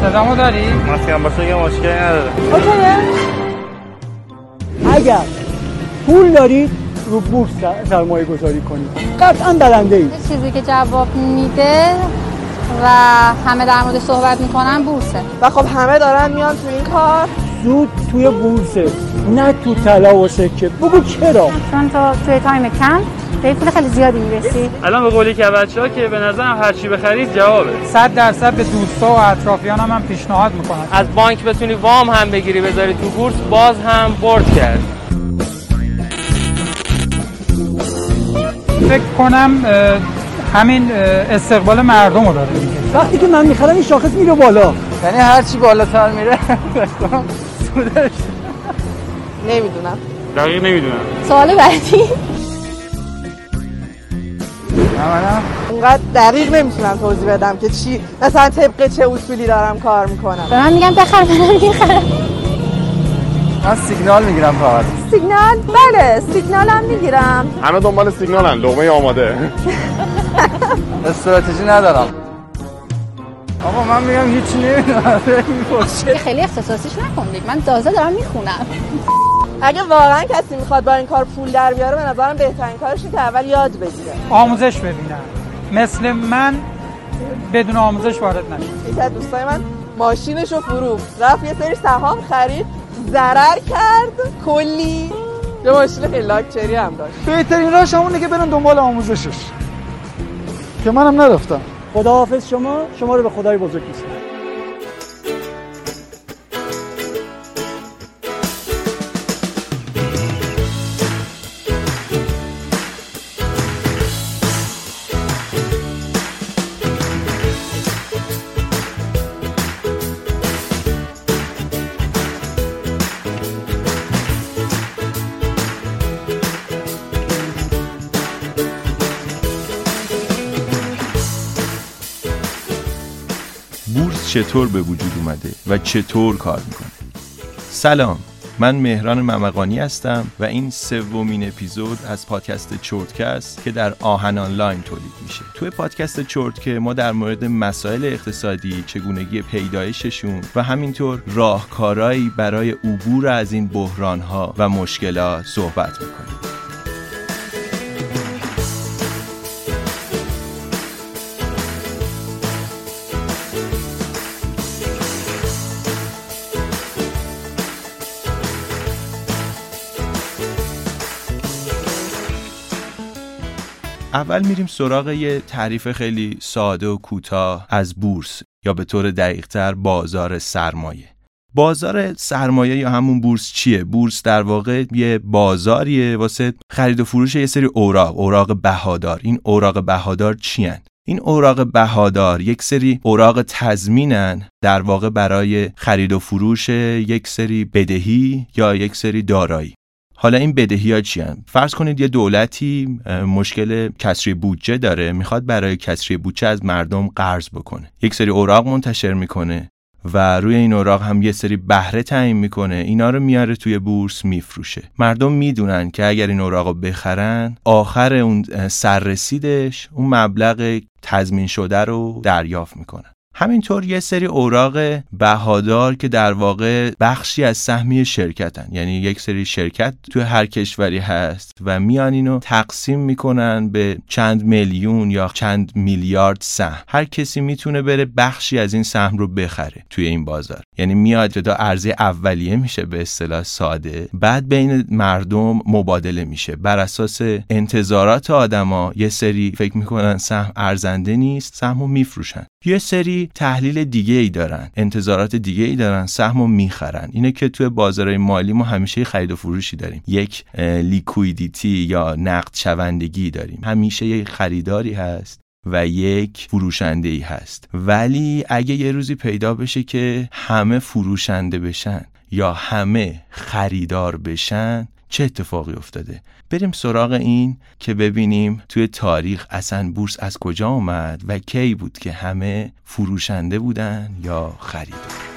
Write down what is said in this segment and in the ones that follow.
صدامو داری؟ مسکن باشه یه مشکلی نداره. اوکیه اگر پول دارید رو بورس سرمایه گذاری کنید قطعا برنده اید چیزی که جواب میده و همه در مورد صحبت می‌کنن بورسه. و خب همه دارن میان تو این کار؟ سود توی بورسه. نه تو طلا و سکه. بگو چرا؟ چون تو توی تایم کم. به پول خیلی زیادی می‌رسی؟ الان به قولی که بچه ها که به نظرم هر چی بخرید جوابه. صد درصد به دوستا و اطرافیانم هم پیشنهاد می‌کنم. از بانک بتونی وام هم بگیری بذاری تو بورس باز هم برد کرد. فکر کنم همین استقبال مردم رو داره. میگه وقتی که من می‌خرم این شاخص میره بالا. یعنی هر چی بالاتر میره. سودش نمی‌دونم دقیق نمی‌دونم. سوال بعدی. اونقدر دقیق نمی‌تونم توضیح بدم که چی مثلا طبق چه اصولی دارم کار می‌کنم. به من میگم بخر منم می‌خرم من سیگنال می‌گیرم فقط. سیگنال؟ بله سیگنال هم می‌گیرم. همه دنبال سیگنالن لقمه آماده. استراتژی ندارم. آقا من میگم هیچی نمی‌دونم. خیلی اختصاصیش نکن دیگه. من تازه دارم می‌خونم. اگه واقعا کسی می‌خواد با این کار پول در بیاره به نظرم بهترین کارش اینه که اول یاد بگیره. آموزش ببینم مثل من بدون آموزش وارد نشد یکی از دوستای من ماشینش رو فروخت رفت یه سری سهام خرید ضرر کرد کلی. یه ماشین خیلی لاکچری هم داشت. بهترین راهش همونه که برن دنبال آموزشش. که منم نرفتم. خداحافظ شما. شما رو به خدای بزرگ میسپارم. چطور به وجود اومده و چطور کار می‌کنه. سلام من مهران ممقانی هستم و این سومین اپیزود از پادکست چورتکست که در آهن آنلاین تولید میشه. توی پادکست چورت که ما در مورد مسائل اقتصادی چگونگی پیدایششون و همینطور راهکارهایی برای عبور از این بحرانها و مشکلات صحبت می‌کنیم. اول میریم سراغ یه تعریف خیلی ساده و کوتاه از بورس یا به طور دقیقتر بازار سرمایه بازار سرمایه یا همون بورس چیه؟ بورس در واقع یه بازاریه واسه خرید و فروش یه سری اوراق، اوراق بهادار. این اوراق بهادار چی این اوراق بهادار یک سری اوراق تضمینن در واقع برای خرید و فروش یک سری بدهی یا یک سری دارایی. حالا این بدهی ها چی هن؟ فرض کنید یه دولتی مشکل کسری بودجه داره می‌خواد برای کسری بودجه از مردم قرض بکنه. یک سری اوراق منتشر می‌کنه و روی این اوراق هم یه سری بهره تعیین می‌کنه. اینا رو میاره توی بورس میفروشه. مردم می‌دونن که اگر این اوراق رو بخرن آخر اون سررسیدش اون مبلغ تضمین شده رو دریافت می‌کنن. همینطور یه سری اوراق بهادار که در واقع بخشی از سهمی شرکتن. یعنی یک سری شرکت تو هر کشوری هست و میان اینو تقسیم می‌کنن به چند میلیون یا چند میلیارد سهم. هر کسی می‌تونه بره بخشی از این سهم رو بخره توی این بازار. یعنی میاد تا عرضه اولیه میشه به اصطلاح ساده. بعد بین مردم مبادله میشه. بر اساس انتظارات آدما یه سری فکر می‌کنن سهم ارزنده نیست سهمو میفروشن. یه سری تحلیل دیگه ای دارن انتظارات دیگه ای دارن سهم رو می‌خرن. اینه که توی بازارهای مالی ما همیشه خرید و فروشی داریم. یک لیکویدیتی یا نقد شوندگی داریم. همیشه یک خریداری هست و یک فروشنده ای هست. ولی اگه یه روزی پیدا بشه که همه فروشنده بشن یا همه خریدار بشن چه اتفاقی افتاده؟ بریم سراغ این که ببینیم توی تاریخ اصلا بورس از کجا اومد و کی بود که همه فروشنده بودن یا خریدار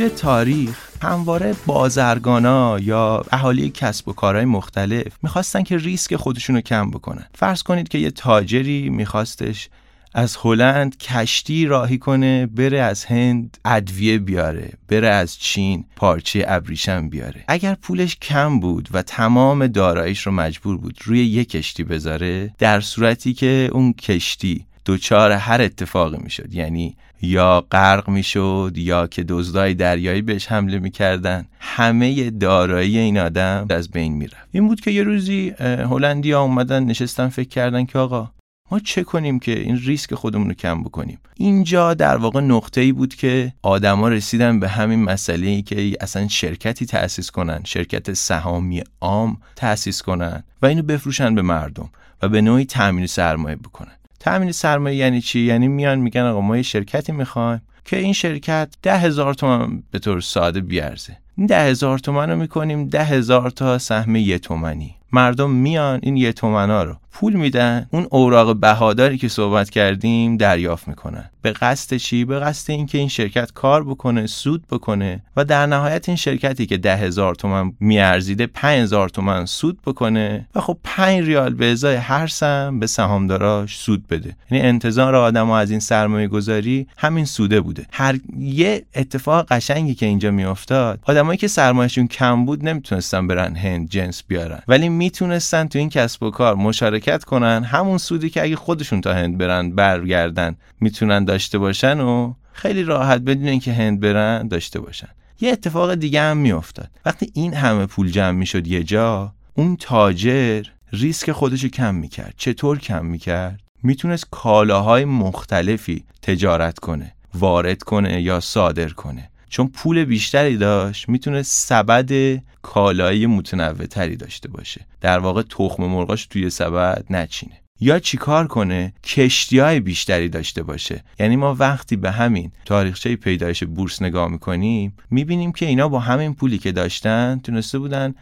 طول تاریخ همواره بازرگانا یا اهالی کسب و کارهای مختلف می‌خواستن که ریسک خودشون رو کم بکنن. فرض کنید که یه تاجری میخواستش از هلند کشتی راهی کنه بره از هند ادویه بیاره بره از چین پارچه ابریشم بیاره. اگر پولش کم بود و تمام داراییش رو مجبور بود روی یک کشتی بذاره در صورتی که اون کشتی دوچار هر اتفاقی می‌شد. یعنی یا غرق می‌شد یا که دزدای دریایی بهش حمله می‌کردن. همه دارایی این آدم از بین می‌رفت. این بود که یه روزی هلندیا اومدن نشستن فکر کردن که آقا ما چه کنیم که این ریسک خودمون رو کم بکنیم؟ اینجا در واقع نقطه ای بود که آدما رسیدن به همین مسئله ای که اصلا شرکتی تأسیس کنن شرکت سهامی عام تأسیس کنن و اینو بفروشن به مردم و به نوعی تامین سرمایه بکنن. تامین سرمایه یعنی چی؟ یعنی میان میگن آقا ما یه شرکتی می‌خوایم که این شرکت ده هزار تومن به طور ساده بیارزه. این ده هزار تومن رو می‌کنیم ده هزار تا سهم یه تومنی. مردم میان این یه تومنا رو پول میدن اون اوراق بهاداری که صحبت کردیم دریافت می‌کنن. به قصد چی؟ به قصد اینکه این شرکت کار بکنه سود بکنه و در نهایت این شرکتی که ده هزار تومن میارزیده پنج هزار تومن سود بکنه و خب پنج ریال به ازای هر سم به سهامداراش سود بده. یعنی انتظار آدم از این سرمایه گذاری همین سوده بوده. هر یه اتفاق قشنگی که اینجا میافتاد آدمایی که سرمایهشون کم بود نمی‌تونستن برن هند جنس بیارن. ولی می‌تونستن تو این کسب و کار مشارکت کنن همون سودی که اگه خودشون تا هند برن برگردن می‌تونن داشته باشن و خیلی راحت بدون اینکه هند برن داشته باشن. یه اتفاق دیگه هم میافتاد. وقتی این همه پول جمع می‌شد یه جا اون تاجر ریسک خودشو کم می‌کرد. چطور کم می‌کرد؟ می‌تونست کالاهای مختلفی تجارت کنه وارد کنه یا صادر کنه. چون پول بیشتری داشت می‌تونه سبد کالایی متنوع تری داشته باشه. در واقع تخم مرغاش توی سبد نچینه. یا چیکار کنه؟ کشتی های بیشتری داشته باشه. یعنی ما وقتی به همین تاریخچه پیدایش بورس نگاه می‌کنیم می‌بینیم که اینا با همین پولی که داشتن تونسته بودن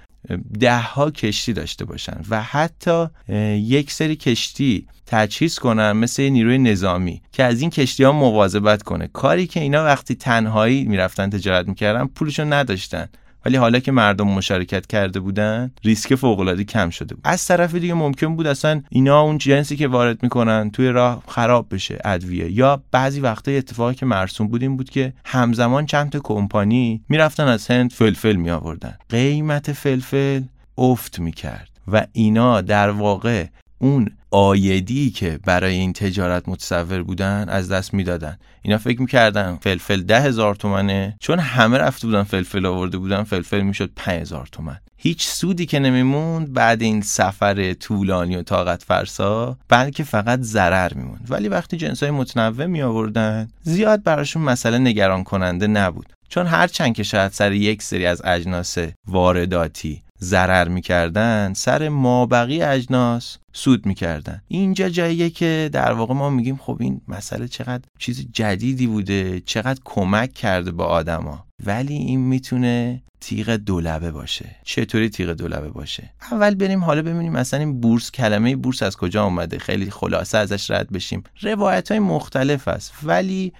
ده ها کشتی داشته باشن و حتی یک سری کشتی تجهیز کنن مثل نیروی نظامی که از این کشتی ها مواظبت کنه. کاری که اینا وقتی تنهایی می‌رفتن تجارت می‌کردن پولشون نداشتن. ولی حالا که مردم مشارکت کرده بودن ریسک فوق العاده کم شده بود. از طرف دیگه ممکن بود اصلا اینا اون جنسی که وارد می‌کنن توی راه خراب بشه ادویه. یا بعضی وقتا اتفاقی که مرسوم بود این بود که همزمان چند تا کمپانی می‌رفتن از هند فلفل می آوردن قیمت فلفل افت می‌کرد و اینا در واقع اون آیدی که برای این تجارت متصور بودن از دست می‌دادن. اینا فکر می‌کردن فلفل ده هزار تومنه. چون همه رفته بودن فلفل آورده بودن فلفل می‌شد پنج هزار تومن. هیچ سودی که نمیموند بعد این سفر طولانی و طاقت فرسا بلکه فقط ضرر میموند. ولی وقتی جنسای متنوع می آوردن زیاد براشون مسئله نگران کننده نبود. چون هرچند که شاید سر یک سری از اجناس وارداتی ضرر می‌کردن سر مابقی اجناس سود می‌کردن. اینجا جاییه که در واقع ما میگیم خب این مسئله چقدر چیز جدیدی بوده چقدر کمک کرده به آدما. ولی این می‌تونه تیغ دولبه باشه. چطوری تیغ دولبه باشه؟ اول بریم حالا ببینیم مثلا این بورس کلمه بورس از کجا اومده؟ خیلی خلاصه ازش رد بشیم. روایت های مختلف است ولی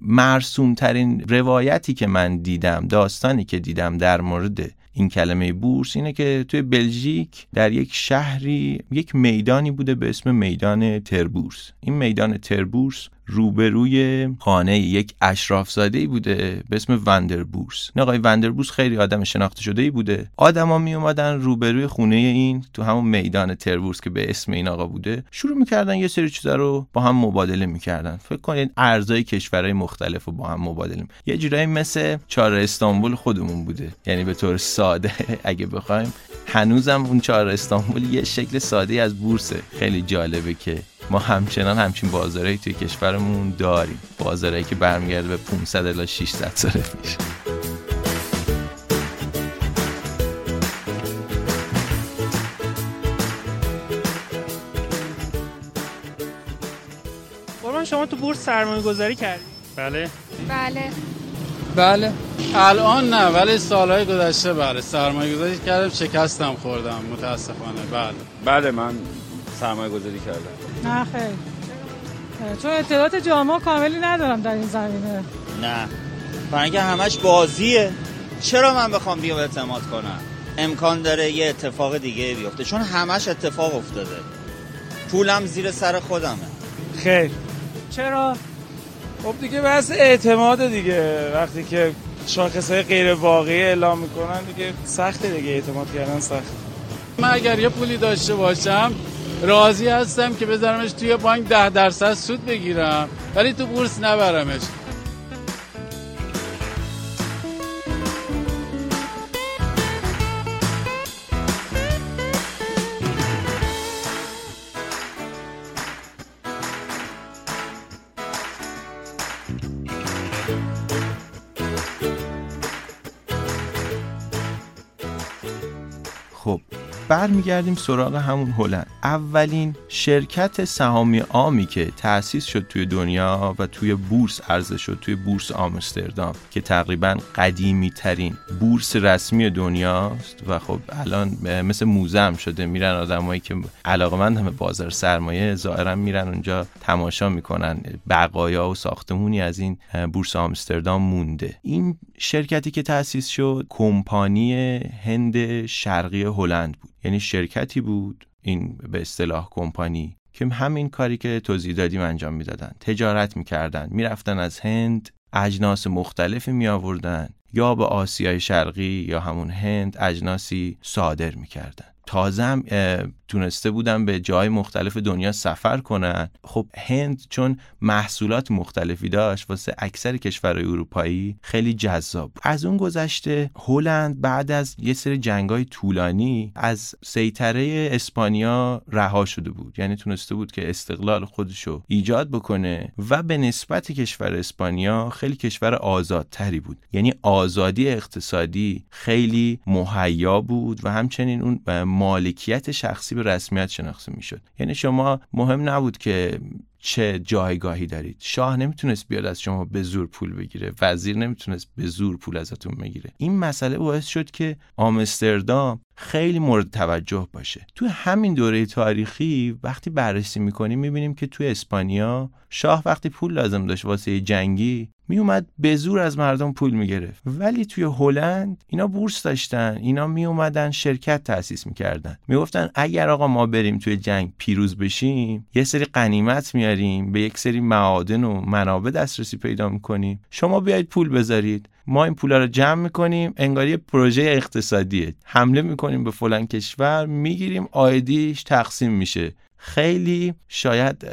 مرسوم ترین روایتی که من دیدم داستانی که دیدم در مورد این کلمه بورس اینه که توی بلژیک در یک شهری یک میدانی بوده به اسم میدان تربورس. این میدان تربورس روبروی خانه یک اشرافزاده ای بوده به اسم وندربورس. این آقای وندربورس خیلی آدم شناخته شده ای بوده. آدما می اومدن روبروی خونه این تو همون میدان تربورس که به اسم این آقا بوده شروع می‌کردن یه سری چیزا رو با هم مبادله می‌کردن. فکر کنید ارزای کشورهای مختلف رو با هم مبادله یه جورایی مثل چهار استانبول خودمون بوده. یعنی به طور ساده. اگه بخوایم. هنوزم اون چهار استانبول یه شکل ساده از بورسه خیلی جالبه که ما همچنان همچین بازارهایی توی کشورمون داریم. بازارهایی که برمیگرده به 500 الی 600 سال پیش. قربان شما تو بورس سرمایه گذاری کردی؟ بله. بله. بله. الان نه ولی سالهای گذشته بله. سرمایه گذاری کردم شکستم خوردم متاسفانه. بله. بله من سرمایه گذاری کردم. نه خیلی چون اطلاعات جامعه کاملی ندارم در این زمینه. نه. برای همش بازیه. چرا من بخوام بیام اعتماد کنم؟ امکان داره یه اتفاق دیگه بیفته. چون همش اتفاق افتاده. پولم زیر سر خودمه. خیر. چرا؟ خب دیگه بحث اعتماد دیگه. وقتی که شاخص غیر واقعی اعلام می‌کنن دیگه سخته دیگه اعتماد کردن سخت من اگر یه پولی داشته باشم راضی هستم که بذارمش توی بانک ده درصد سود بگیرم. ولی تو بورس نبرمش. برمیگردیم سراغ همون هلند. اولین شرکت سهامی عامی که تأسیس شد توی دنیا و توی بورس عرضه شد توی بورس آمستردام که تقریبا قدیمی ترین بورس رسمی دنیاست. و خب الان مثل موزه هم شده میرن آدمایی که علاقمند همه بازار سرمایه ظاهرا میرن اونجا تماشا می‌کنن. بقایا و ساختمونی از این بورس آمستردام مونده. این شرکتی که تأسیس شد کمپانی هند شرقی هلند بود. یعنی شرکتی بود این به اصطلاح کمپانی که همین کاری که توضیح دادیم انجام می‌دادن. تجارت می‌کردن می‌رفتن از هند اجناس مختلفی می آوردن یا به آسیای شرقی یا همون هند اجناسی صادر می‌کردن. تازه هم تونسته بودن به جای مختلف دنیا سفر کنن. خب هند چون محصولات مختلفی داشت واسه اکثر کشورهای اروپایی خیلی جذاب از اون گذشته هلند بعد از یه سری جنگای طولانی از سیطره اسپانیا رها شده بود. یعنی تونسته بود که استقلال خودشو ایجاد بکنه و به نسبت کشور اسپانیا خیلی کشور آزادتری بود. یعنی آزادی اقتصادی خیلی مهیا بود و همچنین اون مالکیت شخصی به رسمیت شناخته می‌شد. یعنی شما مهم نبود که چه جایگاهی دارید. شاه نمی‌تونست بیاد از شما به زور پول بگیره. وزیر نمی‌تونست به زور پول ازتون بگیره. این مسئله باعث شد که آمستردام خیلی مورد توجه باشه. تو همین دوره تاریخی وقتی بررسی می‌کنیم می‌بینیم که تو اسپانیا شاه وقتی پول لازم داشت واسه جنگی میومد به زور از مردم پول می‌گرفت. ولی توی هلند اینا بورس داشتن اینا میومدن شرکت تأسیس می‌کردن. می‌گفتن اگر آقا ما بریم توی جنگ پیروز بشیم یه سری قنیمت میاریم به یک سری معادن و منابع دسترسی پیدا می‌کنیم. شما بیاید پول بذارید. ما این پولا رو جمع می‌کنیم انگار یه پروژه اقتصادیه. حمله می‌کنیم به فلان کشور می‌گیریم آیدیش تقسیم میشه. خیلی شاید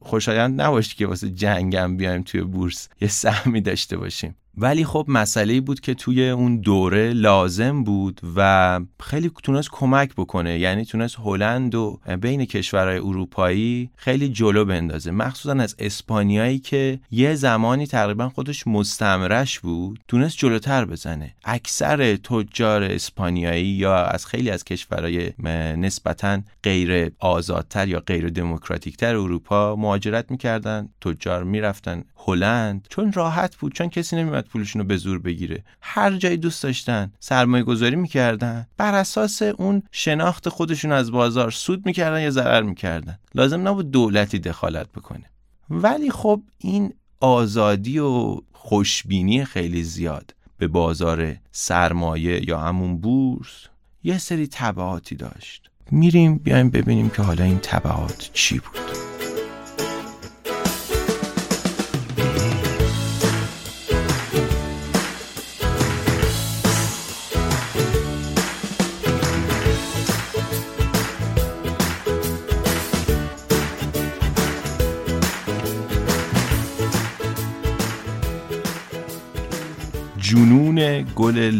خوشایند نباشه که واسه جنگم بیایم توی بورس یه سهمی داشته باشیم. ولی خب مسئله بود که توی اون دوره لازم بود و خیلی تونست کمک بکنه. یعنی تونست هلند و بین کشورهای اروپایی خیلی جلو بندازه. مخصوصا از اسپانیایی که یه زمانی تقریبا خودش مستمرش بود تونست جلوتر بزنه. اکثر تجار اسپانیایی یا از خیلی از کشورهای نسبتا غیر آزادتر یا غیر دموکراتیکتر اروپا مهاجرت می‌کردن تجار می‌رفتن هلند. چون راحت بود چون کسی نمیاد پولشون رو به زور بگیره. هر جایی دوست داشتن سرمایه گذاری می‌کردن. بر اساس اون شناخت خودشون از بازار سود می‌کردن یا ضرر می‌کردن. لازم نبود دولتی دخالت بکنه. ولی خب این آزادی و خوشبینی خیلی زیاد به بازار سرمایه یا همون بورس یه سری تبعاتی داشت. میریم بیایم ببینیم که حالا این تبعات چی بود.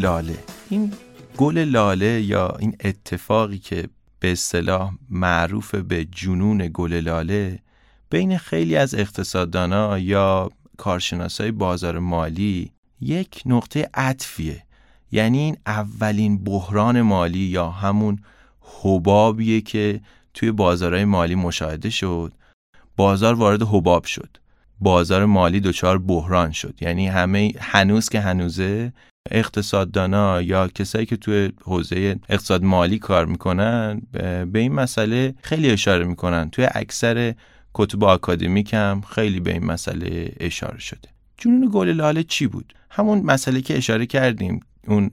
لاله. این گل لاله یا این اتفاقی که به اصطلاح معروف به جنون گل لاله بین خیلی از اقتصاددانا یا کارشناسای بازار مالی یک نقطه عطفیه. یعنی این اولین بحران مالی یا همون حبابیه که توی بازارهای مالی مشاهده شد. بازار وارد حباب شد. بازار مالی دچار بحران شد. یعنی همه هنوز که هنوزه اقتصاددانا یا کسایی که توی حوزه اقتصاد مالی کار می‌کنن به این مسئله خیلی اشاره می‌کنن. توی اکثر کتب آکادمیک هم خیلی به این مسئله اشاره شده. جنون گل لاله چی بود؟ همون مسئله که اشاره کردیم اون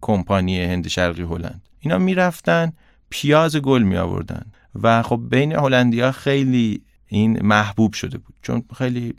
کمپانی هند شرقی هلند. اینا می‌رفتن پیاز گل می آوردن و خب بین هلندیا خیلی این محبوب شده بود. چون خیلی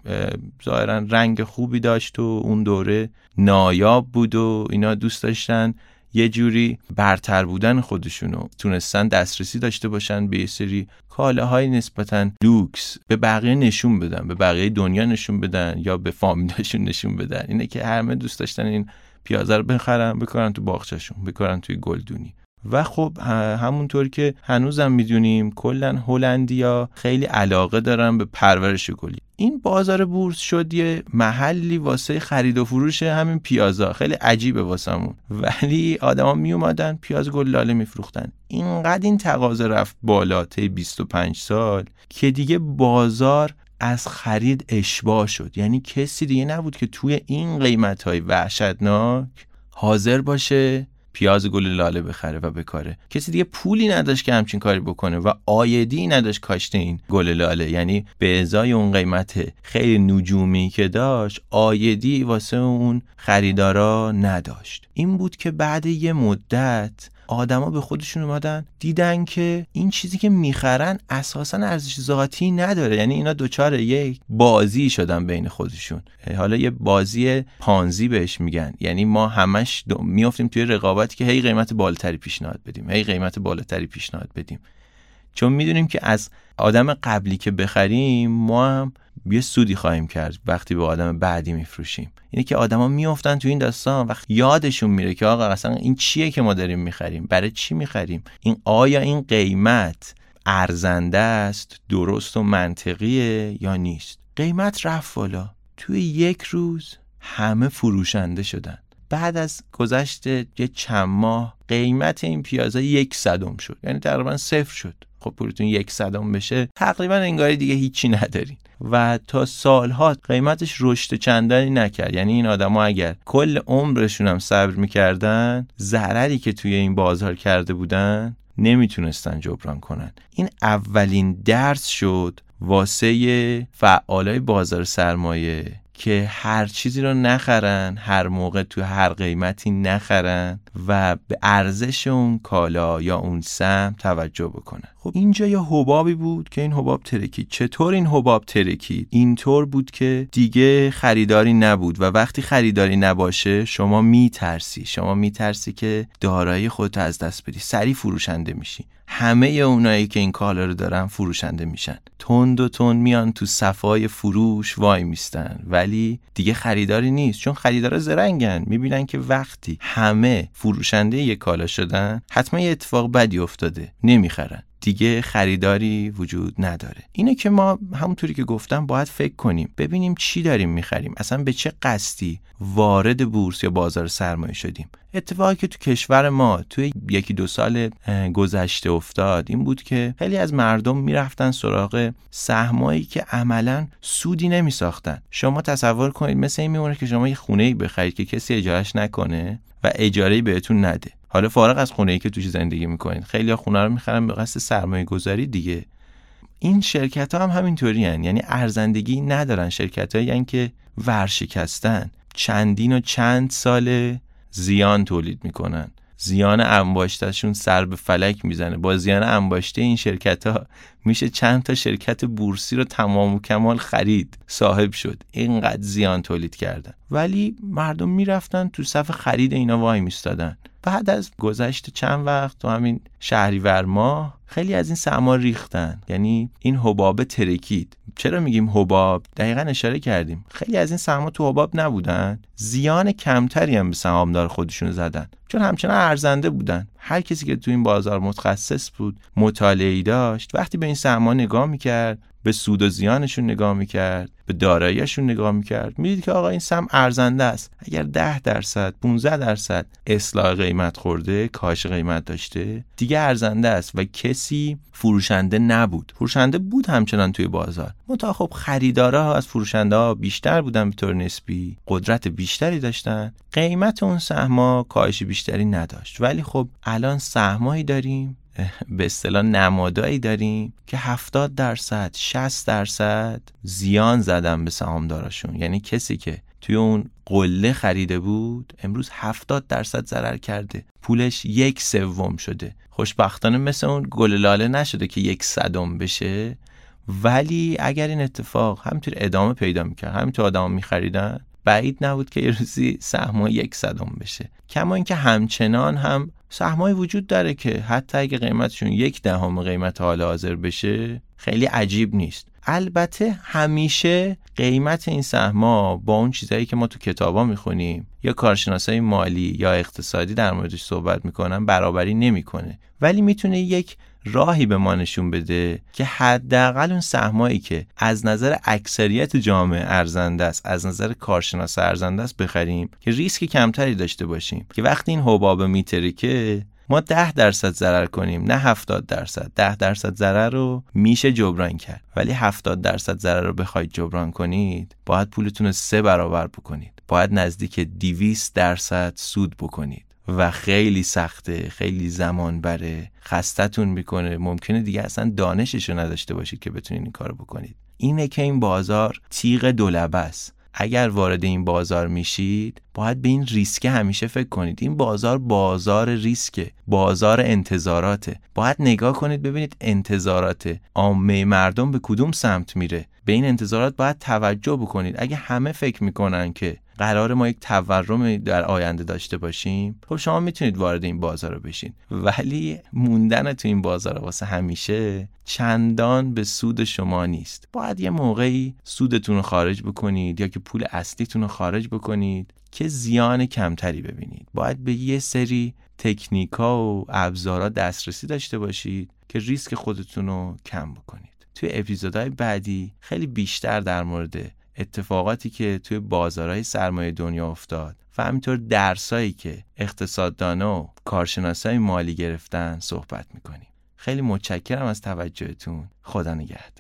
ظاهرا رنگ خوبی داشت و اون دوره نایاب بود و اینا دوست داشتن. یه جوری برتر بودن خودشونو. تونستن دسترسی داشته باشن به یه سری کالاهای نسبتا لوکس. به بقیه نشون بدن. به بقیه دنیا نشون بدن یا به فامیلشون نشون بدن. اینه که همه دوست داشتن این پیازه رو بخرن بکارن تو باغچه‌شون بکارن توی گلدونی. و خب همونطور که هنوزم می‌دونیم کلا هلندیا خیلی علاقه دارن به پرورش گلی این بازار بورس شد یه محلی واسه خرید و فروش همین پیازا. خیلی عجیبه واسمون. ولی آدما می اومدن پیاز گل لاله میفروختن. اینقدر این تقاضا رفت بالا طی 25 سال که دیگه بازار از خرید اشباه شد. یعنی کسی دیگه نبود که توی این قیمت های وحشتناک حاضر باشه پیاز گل لاله بخره و بکاره. کسی دیگه پولی نداشت که همچین کاری بکنه و آیدی نداشت کاشته این گل لاله. یعنی به ازای اون قیمت خیلی نجومی که داشت آیدی واسه اون خریدارا نداشت. این بود که بعد یه مدت آدما به خودشون اومدن دیدن که این چیزی که می‌خرن اساسا ارزش ذاتی نداره. یعنی اینا دوچار یک بازی شدن بین خودشون. حالا یه بازی پانزی بهش میگن. یعنی ما همش میافتیم توی رقابتی که هی قیمت بالاتری پیشنهاد بدیم هی قیمت بالاتری پیشنهاد بدیم. چون می‌دونیم که از آدم قبلی که بخریم ما هم یه سودی خواهیم کرد وقتی به آدم بعدی میفروشیم. اینه که آدما میافتن تو این داستان وقت یادشون میره که آقا اصلا این چیه که ما داریم می‌خریم؟ برای چی می‌خریم؟ این آیا این قیمت ارزنده است درست و منطقیه یا نیست؟ قیمت رفت بالا. توی یک روز همه فروشنده شدن. بعد از گذشت یه چند ماه قیمت این پیازا یک صدم شد. یعنی تقریبا صفر شد. خب پولتون یک صدم بشه. تقریبا انگاری دیگه هیچی ندارین. و تا سالها قیمتش رشد چندانی نکرد. یعنی این آدما اگر کل عمرشون هم صبر می‌کردن ضرری که توی این بازار کرده بودن نمی‌تونستن جبران کنن. این اولین درس شد واسه فعالای بازار سرمایه. که هر چیزی رو نخرن هر موقع تو هر قیمتی نخرن و به ارزش اون کالا یا اون سم توجه بکنن. خب اینجا یه حبابی بود که این حباب ترکید. چطور این حباب ترکید؟ اینطور بود که دیگه خریداری نبود و وقتی خریداری نباشه شما میترسی. شما میترسی که دارایی خودت از دست بدی. سری فروشنده میشی. همه اونایی که این کالا رو دارن فروشنده میشن. تند و تند میان تو صفای فروش وای میستن. ولی دیگه خریداری نیست چون خریدارا زرنگن. می‌بینن که وقتی همه فروشنده یک کالا شدن حتما یه اتفاق بدی افتاده. نمی‌خرن. دیگه خریداری وجود نداره. اینه که ما همونطوری که گفتم باید فکر کنیم ببینیم چی داریم می‌خریم. اصلا به چه قصدی وارد بورس یا بازار سرمایه شدیم. اتفاقی که تو کشور ما توی یکی دو سال گذشته افتاد این بود که خیلی از مردم می‌رفتن سراغ سهمایی که عملا سودی نمی ساختن شما تصور کنید مثل این میمونه که شما یه خونه بخرید که کسی اجارش نکنه و اجاره بهتون نده. حالا فارغ از خونه ای که توش زندگی می‌کنید خیلی خونه رو می‌خرن به قصد سرمایه گذاری دیگه. این شرکت ها هم همینطوری هن. یعنی ارزندگی ندارن شرکت هایی که ورشکستن. چندین و چند سال زیان تولید می‌کنن. زیان انباشتهشون سر به فلک می‌زنه. با زیان انباشته این شرکت ها میشه چند تا شرکت بورسی رو تمام و کمال خرید صاحب شد. اینقدر زیان تولید کردن. ولی مردم می‌رفتن تو صف خرید اینا وای میستادن. بعد از گذشت چند وقت تو همین شهریور ماه خیلی از این سرما ریختن. یعنی این حباب ترکید. چرا میگیم حباب؟ دقیقا اشاره کردیم. خیلی از این سهم‌ها تو حباب نبودن. زیان کمتری هم به سهامدار خودشون زدن. چون همچنان ارزنده بودن. هر کسی که تو این بازار متخصص بود مطالعه داشت وقتی به این سهم‌ها نگاه می‌کرد به سود و زیانشون نگاه می‌کرد به داراییشون نگاه می‌کرد. می‌دید که آقا این سم ارزنده است. اگر 10 درصد 15 درصد اصلاح قیمت خورده کاهش قیمت داشته دیگه ارزنده است و کسی فروشنده نبود. فروشنده بود همچنان توی بازار. منتها خب خریدارا از فروشنده ها بیشتر بودن به طور نسبی قدرت بیشتری داشتن. قیمت اون سهما کاهش بیشتری نداشت. ولی خب الان سهمایی داریم به اصطلاح نمادایی داریم که 70 درصد 60 درصد زیان زدن به سهامداراشون. یعنی کسی که توی اون قله خریده بود امروز 70 درصد ضرر کرده. پولش یک سوم شده. خوشبختانه مثل اون گل لاله نشده که یک صدم بشه. ولی اگر این اتفاق همینطور ادامه پیدا می‌کرد همینطور آدم میخریدن بعید نبود که یه روزی سهم یک صدم بشه. کما اینکه همچنان هم سهمای وجود داره که حتی اگه قیمتشون یک دهم قیمت حال حاضر بشه خیلی عجیب نیست. البته همیشه قیمت این سهما با اون چیزایی که ما تو کتابا می‌خونیم یا کارشناسای مالی یا اقتصادی در موردش صحبت می‌کنن برابری نمی‌کنه. ولی می‌تونه یک راهی به ما نشون بده که حداقل اون سهمایی که از نظر اکثریت جامعه ارزنده است از نظر کارشناس ارزنده است بخریم که ریسک کمتری داشته باشیم. که وقتی این حباب میترکه ما ده درصد ضرر کنیم نه هفتاد درصد. ده درصد ضرر رو میشه جبران کرد. ولی هفتاد درصد ضرر رو بخواید جبران کنید باید پولتون رو سه برابر بکنید. باید نزدیک دیویس درصد سود بکنید. و خیلی سخته خیلی زمان بره خستتون می‌کنه. ممکنه دیگه اصلا دانشش رو نداشته باشید که بتونید این کارو بکنید. اینه که این بازار تیغ دولبه است. اگر وارد این بازار میشید باید به این ریسک همیشه فکر کنید. این بازار بازار ریسکه. بازار انتظاراته. باید نگاه کنید ببینید انتظارات عامه مردم به کدوم سمت میره؟ به این انتظارات باید توجه بکنید. اگه همه فکر می‌کنن که قرار ما یک تورم در آینده داشته باشیم خب شما می‌تونید وارد این بازار رو بشین. ولی موندن تو این بازار واسه همیشه چندان به سود شما نیست. باید یه موقعی سودتون رو خارج بکنید یا که پول اصلیتون رو خارج بکنید که زیان کمتری ببینید. باید به یه سری تکنیکا و ابزارا دسترسی داشته باشید که ریسک خودتون رو کم بکنید. توی اپیزودهای بعدی خیلی بیشتر در مورد اتفاقاتی که توی بازارهای سرمایه دنیا افتاد و همینطور درسایی که اقتصاددانا و کارشناسای مالی گرفتن صحبت می‌کنیم. خیلی متشکرم از توجهتون. خدا نگهدار.